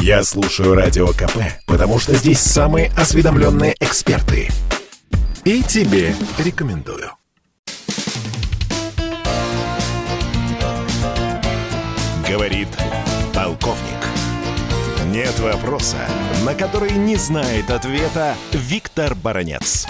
Я слушаю Радио КП, потому что здесь самые осведомленные эксперты. И тебе рекомендую. Говорит полковник. Нет вопроса, на который не знает ответа Виктор Баранец.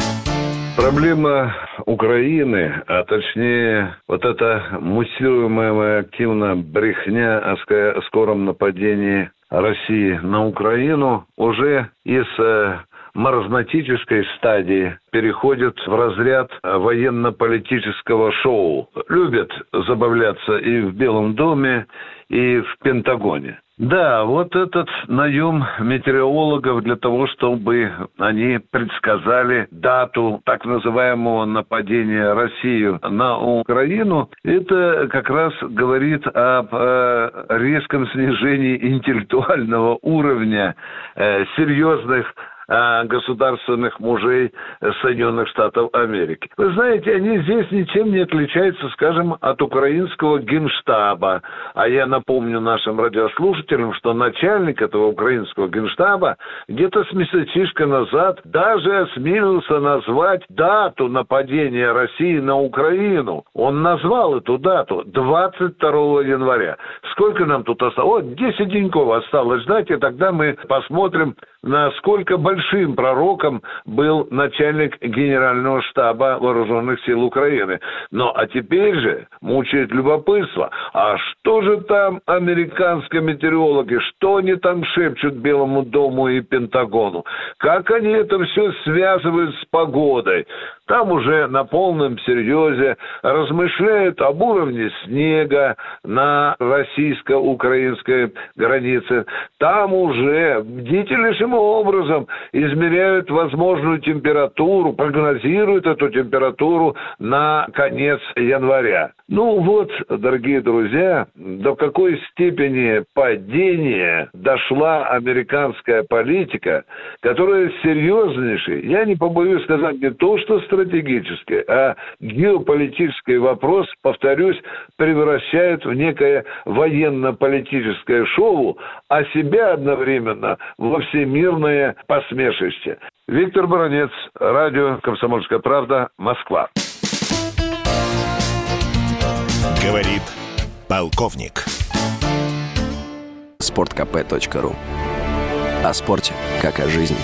Проблема Украины, а точнее вот эта муссируемая активно брехня о скором нападении России на Украину уже из э, маразматической стадии переходит в разряд военно-политического шоу. Любят забавляться и в Белом доме, и в Пентагоне. Да, вот этот наем метеорологов для того, чтобы они предсказали дату так называемого нападения России на Украину, это как раз говорит об э, резком снижении интеллектуального уровня э, серьезных государственных мужей Соединенных Штатов Америки. Вы знаете, они здесь ничем не отличаются, скажем, от украинского генштаба. А я напомню нашим радиослушателям, что начальник этого украинского генштаба где-то с месячишка назад даже осмелился назвать дату нападения России на Украину. Он назвал эту дату 22 января. Сколько нам тут осталось? Вот 10 деньков осталось ждать, и тогда мы посмотрим, насколько большим пророком был начальник генерального штаба вооруженных сил Украины. Но а теперь же мучает любопытство. А что же там американские метеорологи? Что они там шепчут Белому дому и Пентагону? Как они это все связывают с погодой? Там уже на полном серьезе размышляют об уровне снега на российско-украинской границе. Там уже бдительнейшим образом измеряют возможную температуру, прогнозируют эту температуру на конец января. Ну вот, дорогие друзья, до какой степени падения дошла американская политика, которая серьезнейший, я не побоюсь сказать не то, что стратегический, а геополитический вопрос, повторюсь, превращает в некое военно-политическое шоу, а себя одновременно во всемирное посмешище. Виктор Баранец, радио «Комсомольская правда», Москва. Говорит полковник. Спорткп.ру О спорте, как о жизни.